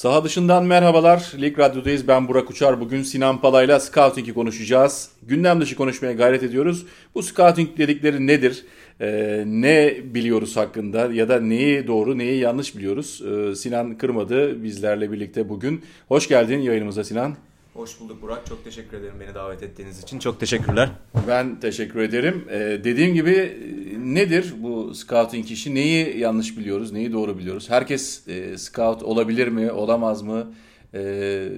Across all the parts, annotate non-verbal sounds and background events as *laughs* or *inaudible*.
Saha dışından merhabalar. Lig Radyo'dayız. Ben Burak Uçar. Bugün Sinan Pala'yla scouting'i konuşacağız. Gündem dışı konuşmaya gayret ediyoruz. Bu scouting dedikleri nedir? Ee, ne biliyoruz hakkında ya da neyi doğru neyi yanlış biliyoruz? Ee, Sinan kırmadı bizlerle birlikte bugün. Hoş geldin yayınımıza Sinan. Hoş bulduk Burak. Çok teşekkür ederim beni davet ettiğiniz için. Çok teşekkürler. Ben teşekkür ederim. Ee, dediğim gibi nedir bu scouting işi? Neyi yanlış biliyoruz, neyi doğru biliyoruz? Herkes e, scout olabilir mi, olamaz mı? Ee,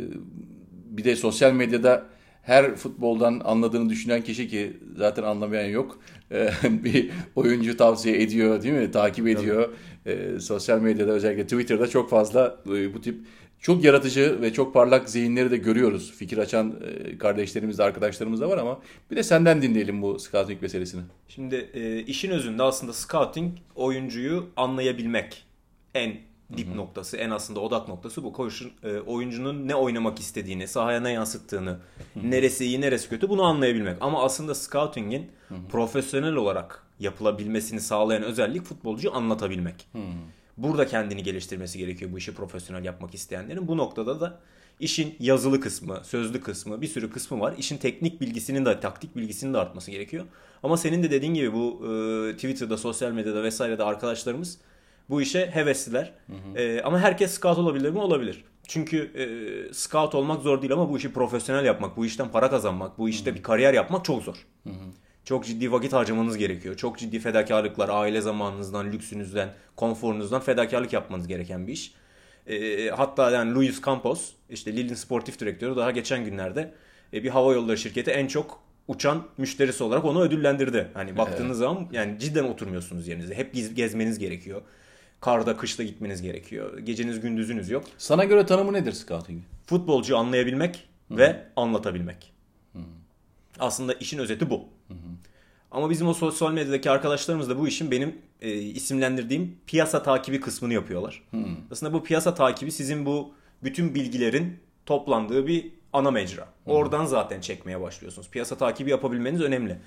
bir de sosyal medyada her futboldan anladığını düşünen kişi ki zaten anlamayan yok. Ee, *laughs* bir oyuncu tavsiye ediyor değil mi? Takip ediyor. Ee, sosyal medyada özellikle Twitter'da çok fazla e, bu tip çok yaratıcı ve çok parlak zihinleri de görüyoruz. Fikir açan e, kardeşlerimiz de arkadaşlarımız da var ama bir de senden dinleyelim bu scouting meselesini. Şimdi e, işin özünde aslında scouting oyuncuyu anlayabilmek. En dip Hı-hı. noktası, en aslında odak noktası bu. Koşun, e, oyuncunun ne oynamak istediğini, sahaya ne yansıttığını, Hı-hı. neresi iyi, neresi kötü bunu anlayabilmek. Ama aslında scouting'in Hı-hı. profesyonel olarak yapılabilmesini sağlayan özellik futbolcuyu anlatabilmek. Hı-hı. Burada kendini geliştirmesi gerekiyor bu işi profesyonel yapmak isteyenlerin. Bu noktada da işin yazılı kısmı, sözlü kısmı, bir sürü kısmı var. İşin teknik bilgisinin de, taktik bilgisinin de artması gerekiyor. Ama senin de dediğin gibi bu e, Twitter'da, sosyal medyada vesairede arkadaşlarımız bu işe hevesliler. Hı hı. E, ama herkes scout olabilir mi? Olabilir. Çünkü e, scout olmak zor değil ama bu işi profesyonel yapmak, bu işten para kazanmak, bu işte hı hı. bir kariyer yapmak çok zor. Hı hı. Çok ciddi vakit harcamanız gerekiyor. Çok ciddi fedakarlıklar, aile zamanınızdan, lüksünüzden, konforunuzdan fedakarlık yapmanız gereken bir iş. E, hatta yani Luis Campos, işte Lille'in sportif direktörü daha geçen günlerde e, bir hava yolları şirketi en çok uçan müşterisi olarak onu ödüllendirdi. Hani baktığınız evet. zaman yani cidden oturmuyorsunuz yerinizde. Hep gezmeniz gerekiyor. Karda, kışta gitmeniz gerekiyor. Geceniz gündüzünüz yok. Sana göre tanımı nedir scouting? Futbolcuyu anlayabilmek Hı. ve anlatabilmek. Aslında işin özeti bu. Hı hı. Ama bizim o sosyal medyadaki arkadaşlarımız da bu işin benim e, isimlendirdiğim piyasa takibi kısmını yapıyorlar. Hmm. Aslında bu piyasa takibi sizin bu bütün bilgilerin toplandığı bir ana mecra. Hmm. Oradan zaten çekmeye başlıyorsunuz. Piyasa takibi yapabilmeniz önemli.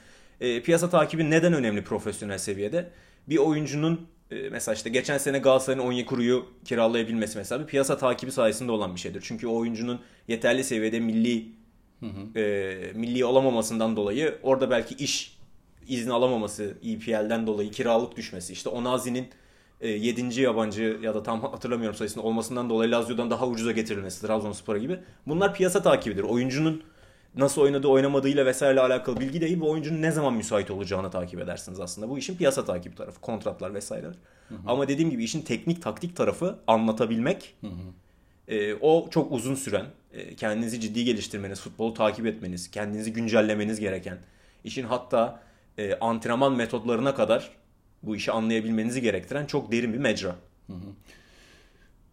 E, piyasa takibi neden önemli profesyonel seviyede? Bir oyuncunun e, mesela işte geçen sene Galatasaray'ın Onyekuru'yu kiralayabilmesi mesela bir piyasa takibi sayesinde olan bir şeydir. Çünkü o oyuncunun yeterli seviyede milli Hı hı. E, milli olamamasından dolayı orada belki iş izni alamaması EPL'den dolayı kiralık düşmesi işte Onazi'nin e, 7. yabancı ya da tam hatırlamıyorum sayısını olmasından dolayı Lazio'dan daha ucuza getirilmesi Trabzonspor'a gibi. Bunlar piyasa takibidir. Oyuncunun nasıl oynadığı oynamadığıyla vesaire alakalı bilgi değil. Bu oyuncunun ne zaman müsait olacağını takip edersiniz aslında. Bu işin piyasa takibi tarafı. Kontratlar vesaireler. Hı hı. Ama dediğim gibi işin teknik taktik tarafı anlatabilmek. Hı hı. E, o çok uzun süren, e, kendinizi ciddi geliştirmeniz, futbolu takip etmeniz, kendinizi güncellemeniz gereken, işin hatta e, antrenman metodlarına kadar bu işi anlayabilmenizi gerektiren çok derin bir mecra.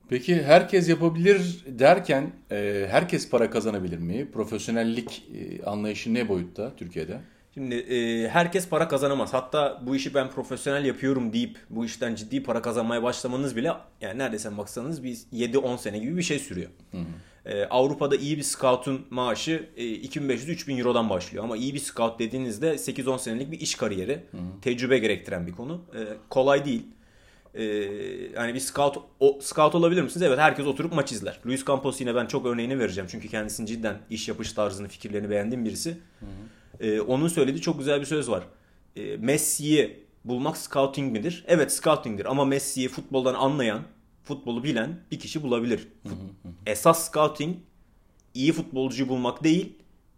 Peki herkes yapabilir derken e, herkes para kazanabilir mi? Profesyonellik e, anlayışı ne boyutta Türkiye'de? Şimdi e, herkes para kazanamaz. Hatta bu işi ben profesyonel yapıyorum deyip bu işten ciddi para kazanmaya başlamanız bile yani neredeyse baksanız biz 7-10 sene gibi bir şey sürüyor. Hı hı. E, Avrupa'da iyi bir scout'un maaşı e, 2500-3000 Euro'dan başlıyor. Ama iyi bir scout dediğinizde 8-10 senelik bir iş kariyeri. Hı hı. Tecrübe gerektiren bir konu. E, kolay değil. E, yani bir scout o, scout olabilir misiniz? Evet herkes oturup maç izler. Luis Campos yine ben çok örneğini vereceğim. Çünkü kendisinin cidden iş yapış tarzını, fikirlerini beğendiğim birisi. Hı hı. E, onun söylediği çok güzel bir söz var. E, Messi'yi bulmak scouting midir? Evet scouting'dir ama Messi'yi futboldan anlayan, futbolu bilen bir kişi bulabilir. Esas scouting iyi futbolcuyu bulmak değil,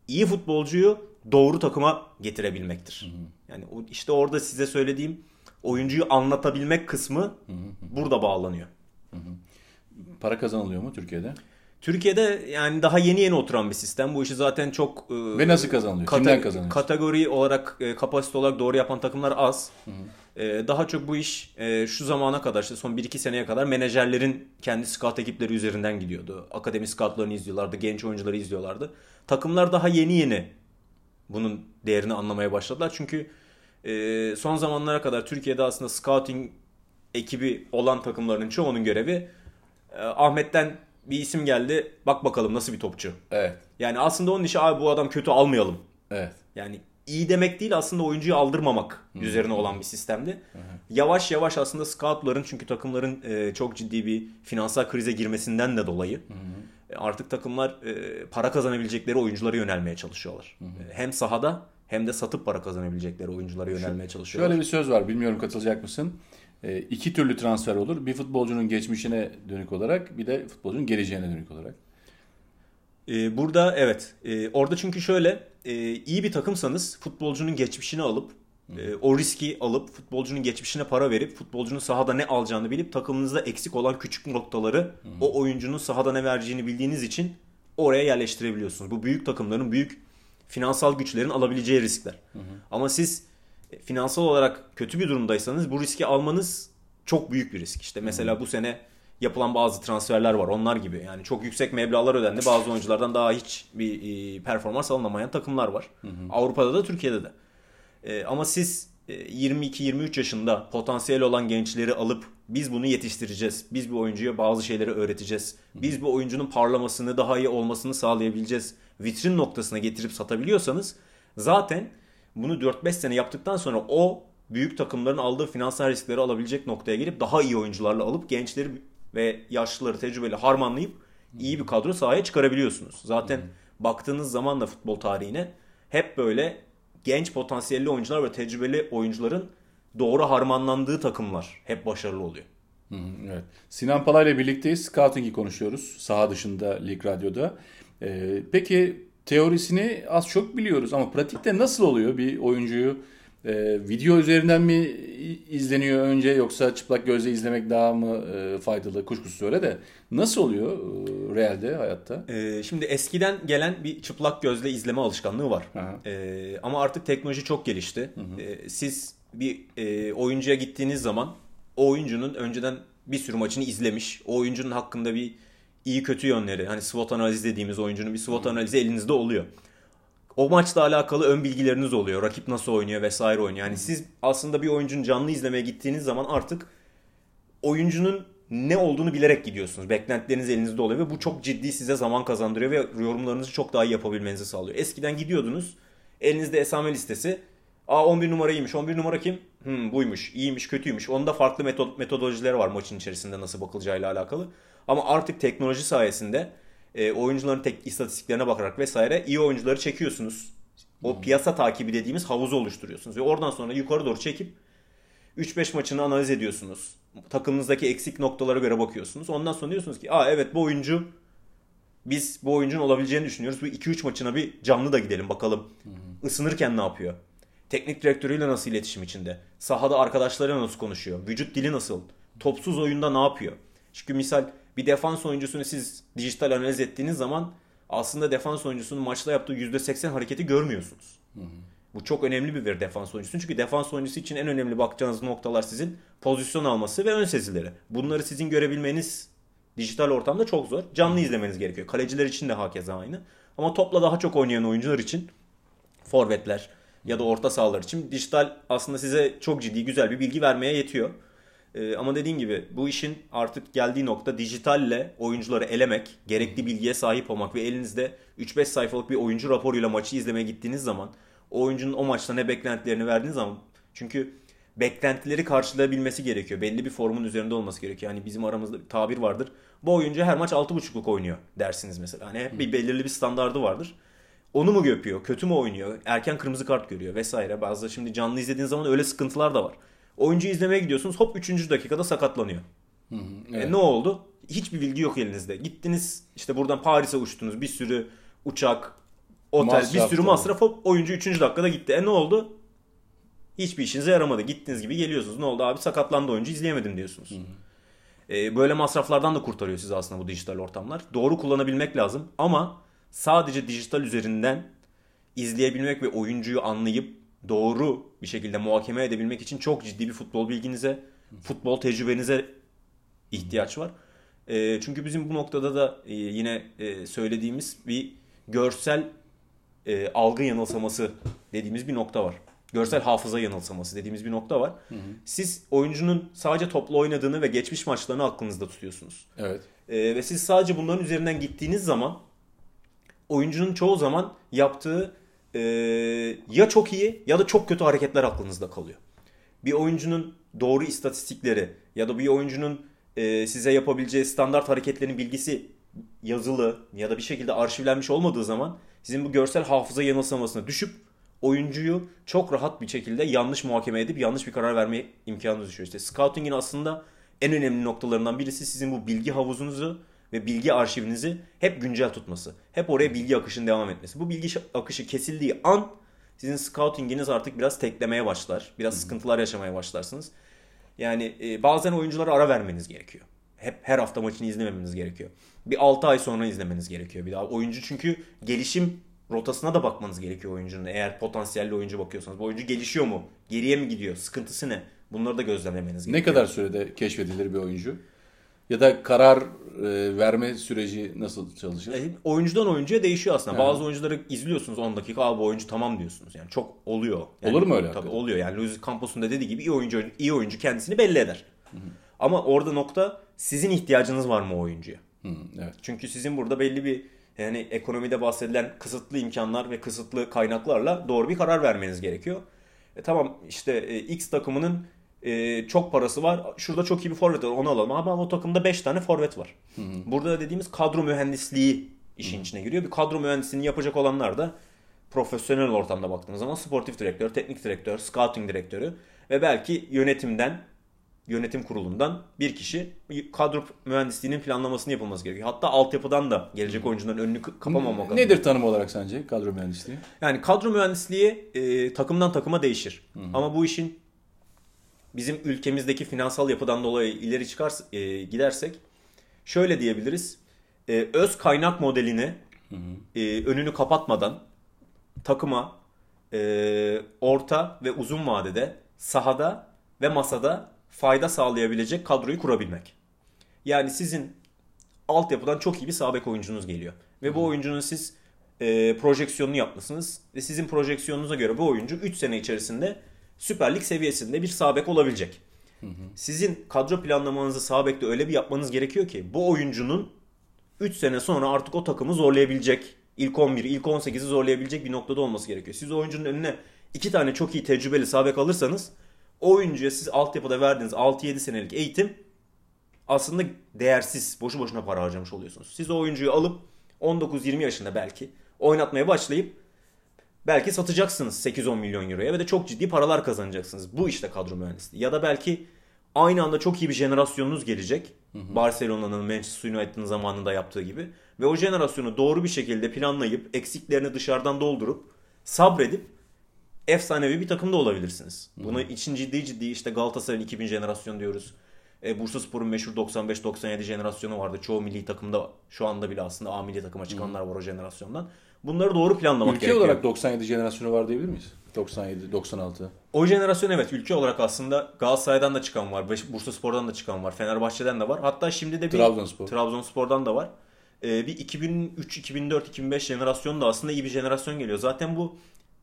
iyi futbolcuyu doğru takıma getirebilmektir. Yani işte orada size söylediğim oyuncuyu anlatabilmek kısmı burada bağlanıyor. Para kazanılıyor mu Türkiye'de? Türkiye'de yani daha yeni yeni oturan bir sistem. Bu işi zaten çok... E, Ve nasıl kazanılıyor? Kate- Kimden kazanıyor? Kategori olarak, e, kapasite olarak doğru yapan takımlar az. Hı hı. E, daha çok bu iş e, şu zamana kadar, işte son 1-2 seneye kadar menajerlerin kendi scout ekipleri üzerinden gidiyordu. Akademi scoutlarını izliyorlardı, genç oyuncuları izliyorlardı. Takımlar daha yeni yeni bunun değerini anlamaya başladılar. Çünkü e, son zamanlara kadar Türkiye'de aslında scouting ekibi olan takımların çoğunun görevi e, Ahmet'ten bir isim geldi. Bak bakalım nasıl bir topçu. Evet. Yani aslında onun işi abi bu adam kötü almayalım. Evet. Yani iyi demek değil aslında oyuncuyu aldırmamak Hı. üzerine olan bir sistemdi. Hı. Yavaş yavaş aslında scoutların çünkü takımların e, çok ciddi bir finansal krize girmesinden de dolayı Hı. E, artık takımlar e, para kazanabilecekleri oyunculara yönelmeye çalışıyorlar. Hı. E, hem sahada hem de satıp para kazanabilecekleri oyunculara yönelmeye çalışıyorlar. Şöyle bir söz var bilmiyorum katılacak mısın? E, iki türlü transfer olur. Bir futbolcunun geçmişine dönük olarak bir de futbolcunun geleceğine dönük olarak. E, burada evet. E, orada çünkü şöyle e, iyi bir takımsanız futbolcunun geçmişini alıp e, o riski alıp futbolcunun geçmişine para verip futbolcunun sahada ne alacağını bilip takımınızda eksik olan küçük noktaları o oyuncunun sahada ne vereceğini bildiğiniz için oraya yerleştirebiliyorsunuz. Bu büyük takımların büyük finansal güçlerin alabileceği riskler. Ama siz finansal olarak kötü bir durumdaysanız bu riski almanız çok büyük bir risk. İşte mesela hı. bu sene yapılan bazı transferler var. Onlar gibi. Yani çok yüksek meblağlar ödendi. Bazı oyunculardan daha hiç bir e, performans alınamayan takımlar var. Hı hı. Avrupa'da da Türkiye'de de. E, ama siz 22-23 yaşında potansiyel olan gençleri alıp biz bunu yetiştireceğiz. Biz bir oyuncuya bazı şeyleri öğreteceğiz. Biz bir oyuncunun parlamasını, daha iyi olmasını sağlayabileceğiz. Vitrin noktasına getirip satabiliyorsanız zaten bunu 4-5 sene yaptıktan sonra o büyük takımların aldığı finansal riskleri alabilecek noktaya gelip daha iyi oyuncularla alıp gençleri ve yaşlıları tecrübeli harmanlayıp iyi bir kadro sahaya çıkarabiliyorsunuz. Zaten baktığınız zaman da futbol tarihine hep böyle genç potansiyelli oyuncular ve tecrübeli oyuncuların doğru harmanlandığı takımlar hep başarılı oluyor. Hı, evet. Sinan Pala ile birlikteyiz. Scouting'i konuşuyoruz. Saha dışında Lig Radyo'da. Ee, peki teorisini az çok biliyoruz ama pratikte nasıl oluyor bir oyuncuyu e, video üzerinden mi izleniyor önce yoksa çıplak gözle izlemek daha mı e, faydalı kuşkusuz öyle de nasıl oluyor e, realde hayatta? E, şimdi eskiden gelen bir çıplak gözle izleme alışkanlığı var. E, ama artık teknoloji çok gelişti. E, siz bir e, oyuncuya gittiğiniz zaman o oyuncunun önceden bir sürü maçını izlemiş. O oyuncunun hakkında bir iyi kötü yönleri hani SWOT analiz dediğimiz oyuncunun bir SWOT analizi elinizde oluyor o maçla alakalı ön bilgileriniz oluyor. Rakip nasıl oynuyor vesaire oynuyor. Yani siz aslında bir oyuncunun canlı izlemeye gittiğiniz zaman artık oyuncunun ne olduğunu bilerek gidiyorsunuz. Beklentileriniz elinizde oluyor ve bu çok ciddi size zaman kazandırıyor ve yorumlarınızı çok daha iyi yapabilmenizi sağlıyor. Eskiden gidiyordunuz. Elinizde esame listesi. Aa 11 numara iyiymiş. 11 numara kim? Hmm, buymuş. İyiymiş, kötüymüş. Onda farklı metod metodolojileri var maçın içerisinde nasıl bakılacağıyla alakalı. Ama artık teknoloji sayesinde e, oyuncuların tek istatistiklerine bakarak vesaire iyi oyuncuları çekiyorsunuz. O hmm. piyasa takibi dediğimiz havuzu oluşturuyorsunuz. Ve oradan sonra yukarı doğru çekip 3-5 maçını analiz ediyorsunuz. Takımınızdaki eksik noktalara göre bakıyorsunuz. Ondan sonra diyorsunuz ki aa evet bu oyuncu biz bu oyuncunun olabileceğini düşünüyoruz. Bu 2-3 maçına bir canlı da gidelim bakalım. Hı Isınırken ne yapıyor? Teknik direktörüyle nasıl iletişim içinde? Sahada arkadaşlarıyla nasıl konuşuyor? Vücut dili nasıl? Topsuz oyunda ne yapıyor? Çünkü misal bir defans oyuncusunu siz dijital analiz ettiğiniz zaman aslında defans oyuncusunun maçta yaptığı %80 hareketi görmüyorsunuz. Hı hı. Bu çok önemli bir veri defans oyuncusu. Çünkü defans oyuncusu için en önemli bakacağınız noktalar sizin pozisyon alması ve ön sezileri. Bunları sizin görebilmeniz dijital ortamda çok zor. Canlı izlemeniz gerekiyor. Kaleciler için de hakeza aynı. Ama topla daha çok oynayan oyuncular için forvetler ya da orta sahalar için dijital aslında size çok ciddi güzel bir bilgi vermeye yetiyor. Ee, ama dediğin gibi bu işin artık geldiği nokta dijitalle oyuncuları elemek, gerekli bilgiye sahip olmak ve elinizde 3-5 sayfalık bir oyuncu raporuyla maçı izlemeye gittiğiniz zaman o oyuncunun o maçta ne beklentilerini verdiğiniz zaman çünkü beklentileri karşılayabilmesi gerekiyor. Belli bir formun üzerinde olması gerekiyor. Yani bizim aramızda bir tabir vardır. Bu oyuncu her maç 6.5'luk oynuyor dersiniz mesela. Hani bir belirli bir standardı vardır. Onu mu yapıyor? Kötü mü oynuyor? Erken kırmızı kart görüyor vesaire. Bazı şimdi canlı izlediğin zaman öyle sıkıntılar da var. Oyuncu izlemeye gidiyorsunuz hop 3. dakikada sakatlanıyor. Hı hı, e, evet. e, ne oldu? Hiçbir bilgi yok elinizde. Gittiniz işte buradan Paris'e uçtunuz. Bir sürü uçak, otel, masraf bir sürü masraf hop oyuncu 3. dakikada gitti. E ne oldu? Hiçbir işinize yaramadı. Gittiğiniz gibi geliyorsunuz. Ne oldu abi sakatlandı oyuncu izleyemedim diyorsunuz. Hı hı. E, böyle masraflardan da kurtarıyor sizi aslında bu dijital ortamlar. Doğru kullanabilmek lazım ama sadece dijital üzerinden izleyebilmek ve oyuncuyu anlayıp doğru bir şekilde muhakeme edebilmek için çok ciddi bir futbol bilginize, futbol tecrübenize ihtiyaç var. E, çünkü bizim bu noktada da e, yine e, söylediğimiz bir görsel e, algı yanılsaması dediğimiz bir nokta var. Görsel hafıza yanılsaması dediğimiz bir nokta var. Hı hı. Siz oyuncunun sadece toplu oynadığını ve geçmiş maçlarını aklınızda tutuyorsunuz. Evet. E, ve siz sadece bunların üzerinden gittiğiniz zaman oyuncunun çoğu zaman yaptığı e, ya çok iyi ya da çok kötü hareketler aklınızda kalıyor. Bir oyuncunun doğru istatistikleri ya da bir oyuncunun e, size yapabileceği standart hareketlerin bilgisi yazılı ya da bir şekilde arşivlenmiş olmadığı zaman sizin bu görsel hafıza yanılsamasına düşüp oyuncuyu çok rahat bir şekilde yanlış muhakeme edip yanlış bir karar verme imkanınız düşüyor. İşte scouting'in aslında en önemli noktalarından birisi sizin bu bilgi havuzunuzu ve bilgi arşivinizi hep güncel tutması. Hep oraya bilgi akışının devam etmesi. Bu bilgi akışı kesildiği an sizin scouting'iniz artık biraz teklemeye başlar. Biraz sıkıntılar yaşamaya başlarsınız. Yani e, bazen oyunculara ara vermeniz gerekiyor. Hep her hafta maçını izlememeniz gerekiyor. Bir 6 ay sonra izlemeniz gerekiyor bir daha. Oyuncu çünkü gelişim rotasına da bakmanız gerekiyor oyuncunun. Eğer potansiyelli oyuncu bakıyorsanız. Bu oyuncu gelişiyor mu? Geriye mi gidiyor? Sıkıntısı ne? Bunları da gözlemlemeniz gerekiyor. Ne kadar sürede keşfedilir bir oyuncu? Ya da karar e, verme süreci nasıl çalışır? E, oyuncudan oyuncuya değişiyor aslında. Yani. Bazı oyuncuları izliyorsunuz 10 dakika abi bu oyuncu tamam diyorsunuz. Yani çok oluyor. Yani, Olur mu öyle? Tabii oluyor. Yani Luis Campos'un da dediği gibi iyi oyuncu iyi oyuncu kendisini belli eder. Hı hı. Ama orada nokta sizin ihtiyacınız var mı o oyuncuya? Hı, evet. Çünkü sizin burada belli bir yani ekonomide bahsedilen kısıtlı imkanlar ve kısıtlı kaynaklarla doğru bir karar vermeniz gerekiyor. E, tamam işte e, X takımının e, çok parası var. Şurada çok iyi bir forvet var onu alalım. Ama o takımda 5 tane forvet var. Hı hı. Burada da dediğimiz kadro mühendisliği işin hı. içine giriyor. Bir kadro mühendisliğini yapacak olanlar da profesyonel ortamda baktığınız zaman sportif direktör, teknik direktör, scouting direktörü ve belki yönetimden yönetim kurulundan bir kişi kadro mühendisliğinin planlamasını yapılması gerekiyor. Hatta altyapıdan da gelecek oyuncuların önünü kapamamak adına. Nedir tanım olarak sence kadro mühendisliği? Yani kadro mühendisliği e, takımdan takıma değişir. Hı hı. Ama bu işin bizim ülkemizdeki finansal yapıdan dolayı ileri çıkar e, gidersek şöyle diyebiliriz. E, öz kaynak modelini hı hı. E, önünü kapatmadan takıma e, orta ve uzun vadede sahada ve masada fayda sağlayabilecek kadroyu kurabilmek. Yani sizin altyapıdan çok iyi bir sabek oyuncunuz geliyor. Ve bu oyuncunun siz e, projeksiyonunu yapmışsınız. Ve sizin projeksiyonunuza göre bu oyuncu 3 sene içerisinde Süper Lig seviyesinde bir sabek olabilecek. Sizin kadro planlamanızı sabekte öyle bir yapmanız gerekiyor ki bu oyuncunun 3 sene sonra artık o takımı zorlayabilecek, ilk 11, ilk 18'i zorlayabilecek bir noktada olması gerekiyor. Siz oyuncunun önüne iki tane çok iyi tecrübeli sabek alırsanız o oyuncuya siz altyapıda verdiğiniz 6-7 senelik eğitim aslında değersiz. Boşu boşuna para harcamış oluyorsunuz. Siz o oyuncuyu alıp 19-20 yaşında belki oynatmaya başlayıp belki satacaksınız 8-10 milyon euroya ve de çok ciddi paralar kazanacaksınız. Bu işte kadro mühendisliği. Ya da belki aynı anda çok iyi bir jenerasyonunuz gelecek. Barcelona'nın, Manchester United'ın zamanında yaptığı gibi. Ve o jenerasyonu doğru bir şekilde planlayıp eksiklerini dışarıdan doldurup sabredip efsanevi bir takımda olabilirsiniz. Bunu için ciddi ciddi işte Galatasaray'ın 2000 jenerasyon diyoruz. E, Bursaspor'un meşhur 95-97 jenerasyonu vardı. Çoğu milli takımda şu anda bile aslında A milli takıma çıkanlar var o jenerasyondan. Bunları doğru planlamak ülke gerekiyor. Ülke olarak 97 jenerasyonu var diyebilir miyiz? 97, 96. O jenerasyon evet ülke olarak aslında Galatasaray'dan da çıkan var. Bursa Spor'dan da çıkan var. Fenerbahçe'den de var. Hatta şimdi de bir Trabzonspor. Trabzonspor'dan da var. Ee, bir 2003, 2004, 2005 jenerasyonu da aslında iyi bir jenerasyon geliyor. Zaten bu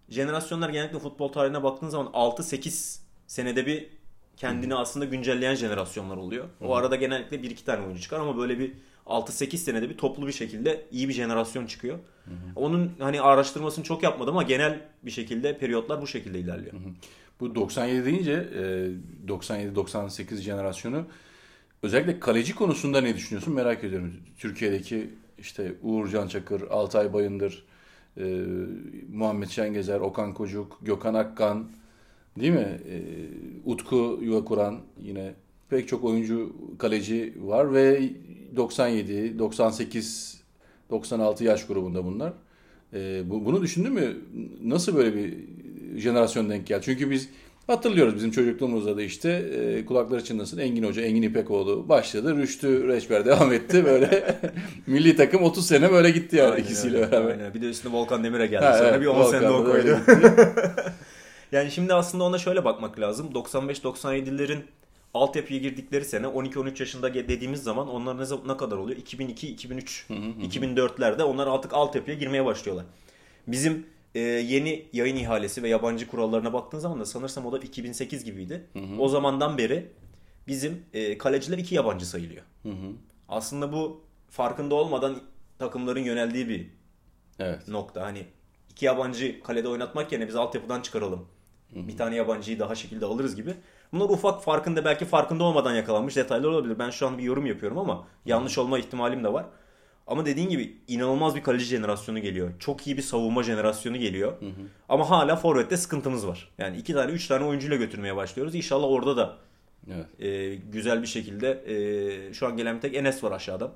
jenerasyonlar genellikle futbol tarihine baktığın zaman 6-8 senede bir kendini aslında güncelleyen jenerasyonlar oluyor. O arada genellikle bir iki tane oyuncu çıkar ama böyle bir 6-8 senede bir toplu bir şekilde iyi bir jenerasyon çıkıyor. Hı hı. Onun hani araştırmasını çok yapmadım ama genel bir şekilde periyotlar bu şekilde ilerliyor. Hı hı. Bu 97 deyince 97-98 jenerasyonu özellikle kaleci konusunda ne düşünüyorsun merak ediyorum. Türkiye'deki işte Uğur Can Çakır, Altay Bayındır, e, Muhammed Şengezer, Okan Kocuk, Gökhan Akkan değil mi? E, Utku Yuvakuran yine pek çok oyuncu kaleci var ve 97, 98, 96 yaş grubunda bunlar. E, bu, bunu düşündün mü? Nasıl böyle bir jenerasyon denk geldi? Çünkü biz Hatırlıyoruz bizim çocukluğumuzda da işte e, kulakları çınlasın Engin Hoca, Engin İpekoğlu başladı. Rüştü Reçber devam etti. Böyle *laughs* milli takım 30 sene böyle gitti yani aynen, ikisiyle aynen, beraber. Aynen. Bir de üstüne Volkan Demir'e geldi. Ha, Sonra evet, bir 10 sene o koydu. *laughs* yani şimdi aslında ona şöyle bakmak lazım. 95-97'lerin altyapıya girdikleri sene 12-13 yaşında dediğimiz zaman onlar ne, ne kadar oluyor? 2002-2003, 2004'lerde onlar artık altyapıya girmeye başlıyorlar. Bizim e, yeni yayın ihalesi ve yabancı kurallarına baktığın zaman da sanırsam o da 2008 gibiydi. Hı hı. O zamandan beri bizim e, kaleciler iki yabancı sayılıyor. Hı hı. Aslında bu farkında olmadan takımların yöneldiği bir evet. nokta. Hani iki yabancı kalede oynatmak yerine biz altyapıdan çıkaralım. Bir tane yabancıyı daha şekilde alırız gibi. Bunlar ufak farkında belki farkında olmadan yakalanmış detaylar olabilir. Ben şu an bir yorum yapıyorum ama yanlış olma ihtimalim de var. Ama dediğin gibi inanılmaz bir kaleci jenerasyonu geliyor. Çok iyi bir savunma jenerasyonu geliyor. Ama hala forvette sıkıntımız var. Yani iki tane üç tane oyuncuyla götürmeye başlıyoruz. İnşallah orada da Evet. e, güzel bir şekilde e, şu an gelen bir tek Enes var aşağıdan.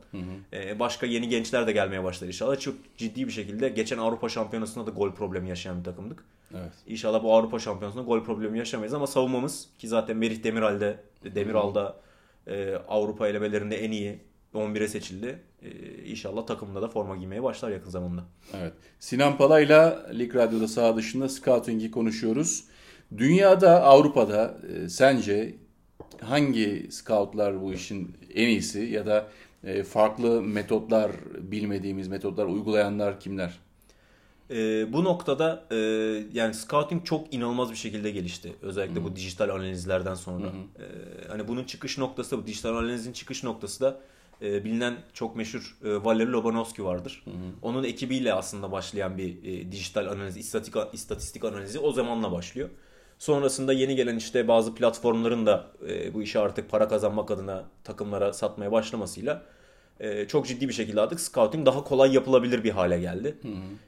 E, başka yeni gençler de gelmeye başlar inşallah. Çok ciddi bir şekilde geçen Avrupa Şampiyonası'nda da gol problemi yaşayan bir takımdık. Evet. İnşallah bu Avrupa Şampiyonası'nda gol problemi yaşamayız ama savunmamız ki zaten Merih Demiral'de Demiral'da e, Avrupa elemelerinde en iyi 11'e seçildi. E, inşallah takımda da forma giymeye başlar yakın zamanda. Evet. Sinan Pala'yla Lig Radyo'da sağ dışında scouting'i konuşuyoruz. Dünyada, Avrupa'da e, sence hangi scoutlar bu işin en iyisi ya da e, farklı metotlar, bilmediğimiz metotlar uygulayanlar kimler? E, bu noktada e, yani scouting çok inanılmaz bir şekilde gelişti. Özellikle bu dijital analizlerden sonra. E, hani bunun çıkış noktası, bu dijital analizin çıkış noktası da e, bilinen çok meşhur e, Valery Lobanovsky vardır. Onun ekibiyle aslında başlayan bir e, dijital analiz, istatik, istatistik analizi o zamanla başlıyor. Sonrasında yeni gelen işte bazı platformların da e, bu işi artık para kazanmak adına takımlara satmaya başlamasıyla e, çok ciddi bir şekilde artık scouting daha kolay yapılabilir bir hale geldi.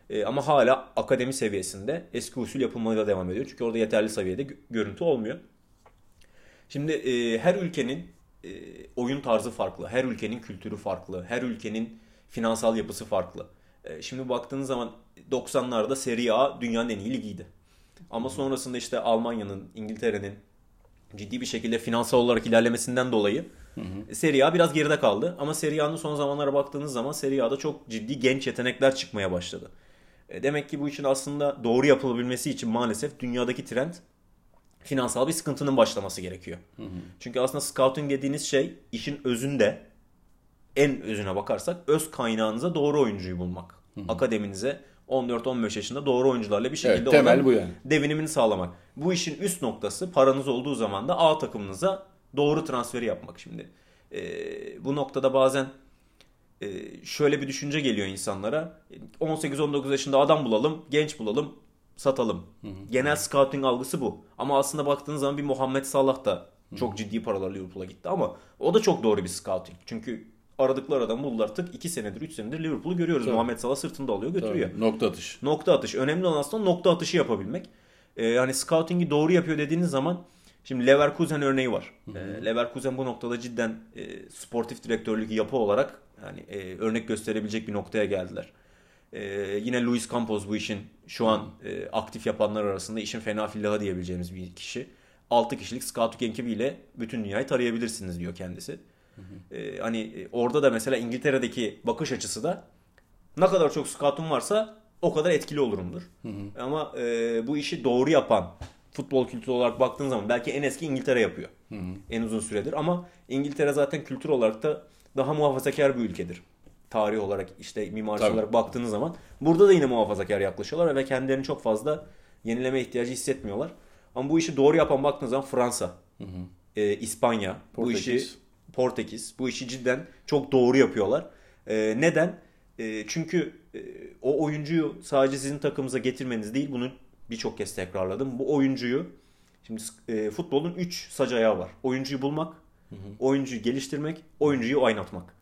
E, ama hala akademi seviyesinde eski usul yapılmaya da devam ediyor. Çünkü orada yeterli seviyede gö- görüntü olmuyor. Şimdi e, her ülkenin e, oyun tarzı farklı, her ülkenin kültürü farklı, her ülkenin finansal yapısı farklı. E, şimdi baktığınız zaman 90'larda Serie A dünyanın en iyi ligiydi. Ama sonrasında işte Almanya'nın, İngiltere'nin ciddi bir şekilde finansal olarak ilerlemesinden dolayı Serie A biraz geride kaldı. Ama Serie A'nın son zamanlara baktığınız zaman Serie A'da çok ciddi genç yetenekler çıkmaya başladı. E, demek ki bu işin aslında doğru yapılabilmesi için maalesef dünyadaki trend finansal bir sıkıntının başlaması gerekiyor. Çünkü aslında scouting dediğiniz şey işin özünde en özüne bakarsak öz kaynağınıza doğru oyuncuyu bulmak. Akademinize 14-15 yaşında doğru oyuncularla bir şekilde Evet, temel bu yani. devinimini sağlamak. Bu işin üst noktası paranız olduğu zaman da A takımınıza doğru transferi yapmak şimdi. Ee, bu noktada bazen e, şöyle bir düşünce geliyor insanlara. 18-19 yaşında adam bulalım, genç bulalım, satalım. Genel scouting algısı bu. Ama aslında baktığınız zaman bir Muhammed Salah da çok ciddi paralar Liverpool'a gitti ama o da çok doğru bir scouting. Çünkü aradıkları adamı buldular tık 2 senedir 3 senedir Liverpool'u görüyoruz. Muhammed Salah sırtında alıyor götürüyor. Tabii, Nokta atış. Nokta atış. Önemli olan aslında nokta atışı yapabilmek. Ee, hani scouting'i doğru yapıyor dediğiniz zaman şimdi Leverkusen örneği var. Ee, Leverkusen bu noktada cidden e, sportif direktörlük yapı olarak yani e, örnek gösterebilecek bir noktaya geldiler. Ee, yine Luis Campos bu işin şu an e, aktif yapanlar arasında işin fena fillahı diyebileceğimiz bir kişi. 6 kişilik scouting ekibiyle bütün dünyayı tarayabilirsiniz diyor kendisi. Ee, hani e, orada da mesela İngiltere'deki bakış açısı da ne kadar çok scoutum varsa o kadar etkili olurumdur. Ama e, bu işi doğru yapan futbol kültürü olarak baktığın zaman belki en eski İngiltere yapıyor. En uzun süredir ama İngiltere zaten kültür olarak da daha muhafazakar bir ülkedir. Tarih olarak işte mimarisi Tabii. olarak baktığınız zaman burada da yine muhafazakar yaklaşıyorlar ve kendilerini çok fazla yenileme ihtiyacı hissetmiyorlar. Ama bu işi doğru yapan baktığınız zaman Fransa, e, İspanya, bu Portekiz. işi Portekiz bu işi cidden çok doğru yapıyorlar. E, neden? E, çünkü e, o oyuncuyu sadece sizin takımıza getirmeniz değil bunu birçok kez tekrarladım. Bu oyuncuyu şimdi e, futbolun 3 sac ayağı var. Oyuncuyu bulmak, oyuncuyu geliştirmek, oyuncuyu oynatmak.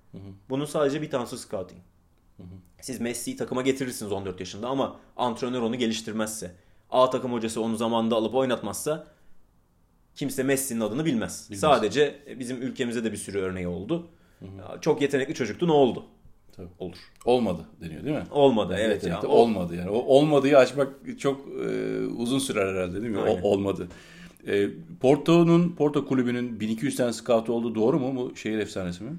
Bunun sadece bir tanesi scouting. Siz Messi'yi takıma getirirsiniz 14 yaşında ama antrenör onu geliştirmezse, A takım hocası onu zamanında alıp oynatmazsa kimse Messi'nin adını bilmez. Sadece bizim ülkemizde de bir sürü örneği oldu. Ya, Çok yetenekli çocuktu ne oldu? Tabii. Olur. Olmadı deniyor değil mi? Olmadı evet ya. Yetenekte O- olmadı yani. O olmadığı açmak çok e, uzun sürer herhalde değil mi? O, olmadı. E, Porto'nun Porto kulübünün 1200 tane scout olduğu doğru mu? Bu şehir efsanesi mi?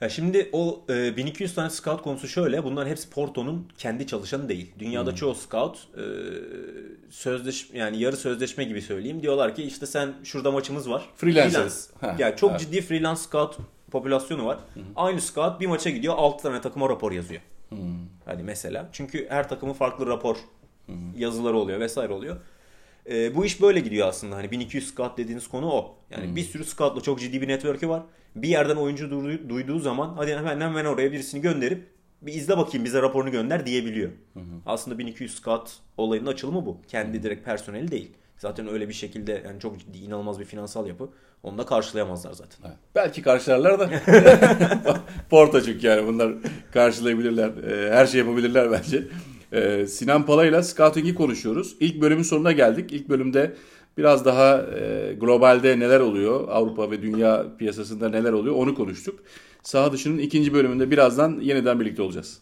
Ya şimdi o e, 1200 tane scout konusu şöyle. Bunlar hepsi Porto'nun kendi çalışanı değil. Dünyada çoğu scout e, sözleş yani yarı sözleşme gibi söyleyeyim. Diyorlar ki işte sen şurada maçımız var. Freelancer. Ha, yani çok evet. ciddi freelance scout popülasyonu var. Aynı scout bir maça gidiyor 6 tane takıma rapor yazıyor. Hani mesela. Çünkü her takımın farklı rapor yazıları oluyor vesaire oluyor. Ee, bu iş böyle gidiyor aslında. Hani 1200 scout dediğiniz konu o. Yani bir sürü scoutla çok ciddi bir network'ü var. Bir yerden oyuncu duyduğu, duyduğu zaman hadi hemen hemen oraya birisini gönderip bir izle bakayım bize raporunu gönder diyebiliyor. Hı hı. Aslında 1200 scout olayının açılımı bu. Kendi direkt personeli değil. Zaten öyle bir şekilde yani çok ciddi inanılmaz bir finansal yapı. Onu da karşılayamazlar zaten. Evet. Belki karşılarlar da. *laughs* Porta çünkü yani bunlar karşılayabilirler. Ee, her şey yapabilirler bence. Ee, Sinan Pala ile Scouting'i konuşuyoruz. İlk bölümün sonuna geldik. İlk bölümde biraz daha e, globalde neler oluyor, Avrupa ve dünya piyasasında neler oluyor onu konuştuk. Saha dışının ikinci bölümünde birazdan yeniden birlikte olacağız.